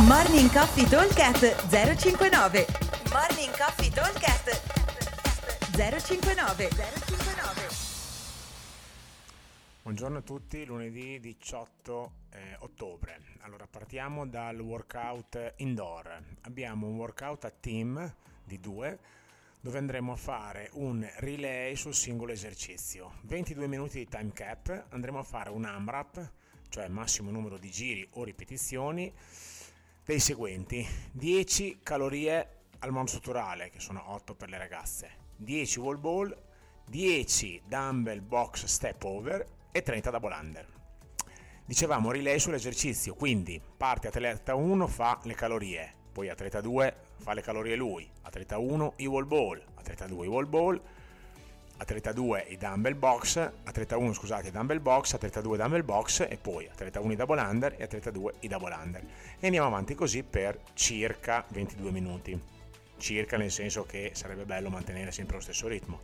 Morning Coffee Talkcast 059 Morning Coffee Talkcast 059 059 Buongiorno a tutti, lunedì 18 eh, ottobre. Allora partiamo dal workout indoor. Abbiamo un workout a team di due dove andremo a fare un relay sul singolo esercizio. 22 minuti di time cap, andremo a fare un AMRAP, cioè massimo numero di giri o ripetizioni dei seguenti. 10 calorie al monostrutturale che sono 8 per le ragazze. 10 wall ball 10 dumbbell box step over e 30 double under. Dicevamo relay sull'esercizio quindi parte atleta 1 fa le calorie. Poi atleta 2 fa le calorie lui. Atleta 1 i wall ball. Atleta 2 i wall ball atleta 2 i dumbbell box, atleta 1 scusate i dumbbell box, atleta 2 dumbbell box e poi atleta 1 i double under e atleta 2 i double under. E andiamo avanti così per circa 22 minuti. Circa nel senso che sarebbe bello mantenere sempre lo stesso ritmo.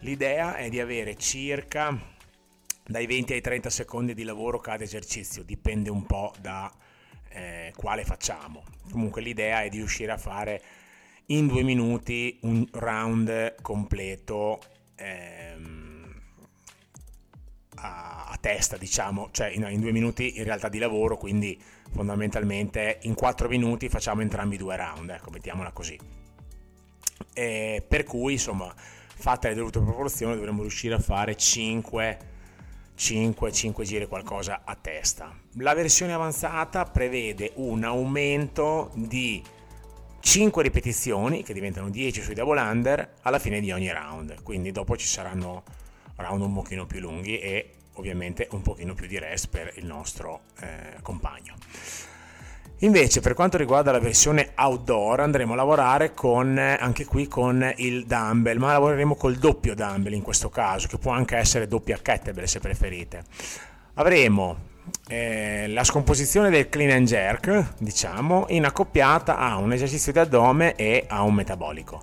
L'idea è di avere circa dai 20 ai 30 secondi di lavoro cada esercizio, dipende un po' da eh, quale facciamo. Comunque l'idea è di riuscire a fare in due minuti un round completo ehm, a, a, testa, diciamo, cioè in, in, due minuti in realtà di lavoro, quindi fondamentalmente in quattro minuti facciamo entrambi due round, ecco, mettiamola così. E per cui, insomma, fatte le dovute proporzioni, dovremmo riuscire a fare 5 5, 5 giri qualcosa a testa. La versione avanzata prevede un aumento di 5 ripetizioni che diventano 10 sui double under alla fine di ogni round. Quindi dopo ci saranno round un pochino più lunghi e ovviamente un pochino più di rest per il nostro eh, compagno. Invece per quanto riguarda la versione outdoor andremo a lavorare con anche qui con il dumbbell ma lavoreremo col doppio dumbbell in questo caso che può anche essere doppia kettlebell se preferite. Avremo eh, la scomposizione del clean and jerk, diciamo, in accoppiata a un esercizio di addome e a un metabolico.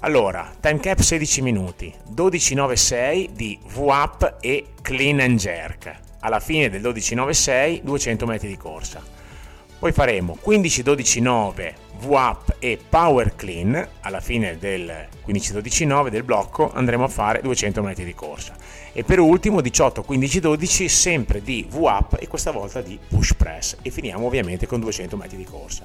Allora, time cap 16 minuti, 12-9-6 di V-up e clean and jerk. Alla fine del 12-9-6, 200 metri di corsa. Poi faremo 15-12-9 V-up e power clean. Alla fine del 15-12-9 del blocco andremo a fare 200 metri di corsa e per ultimo 18, 15, 12 sempre di V-up e questa volta di push press e finiamo ovviamente con 200 metri di corsa.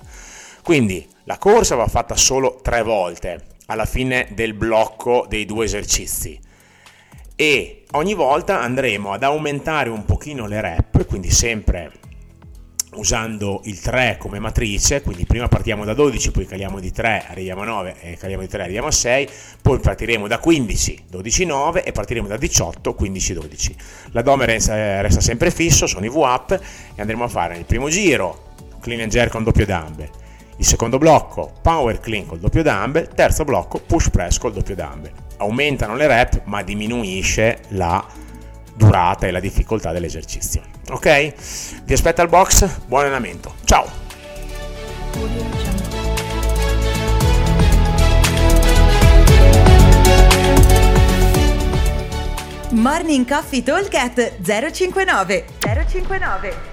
Quindi la corsa va fatta solo tre volte alla fine del blocco dei due esercizi e ogni volta andremo ad aumentare un pochino le rep, quindi sempre usando il 3 come matrice, quindi prima partiamo da 12, poi caliamo di 3, arriviamo a 9 e caliamo di 3, arriviamo a 6, poi partiremo da 15, 12, 9 e partiremo da 18, 15, 12. L'addome resta, resta sempre fisso, sono i V-up e andremo a fare il primo giro clean and jerk con doppio dumbbell, il secondo blocco power clean col doppio dumbbell, terzo blocco push press col doppio dumbbell. Aumentano le rep ma diminuisce la durata e la difficoltà dell'esercizio. Ok? Vi aspetto al box, buon allenamento. Ciao! Morning Coffee Talk 059 059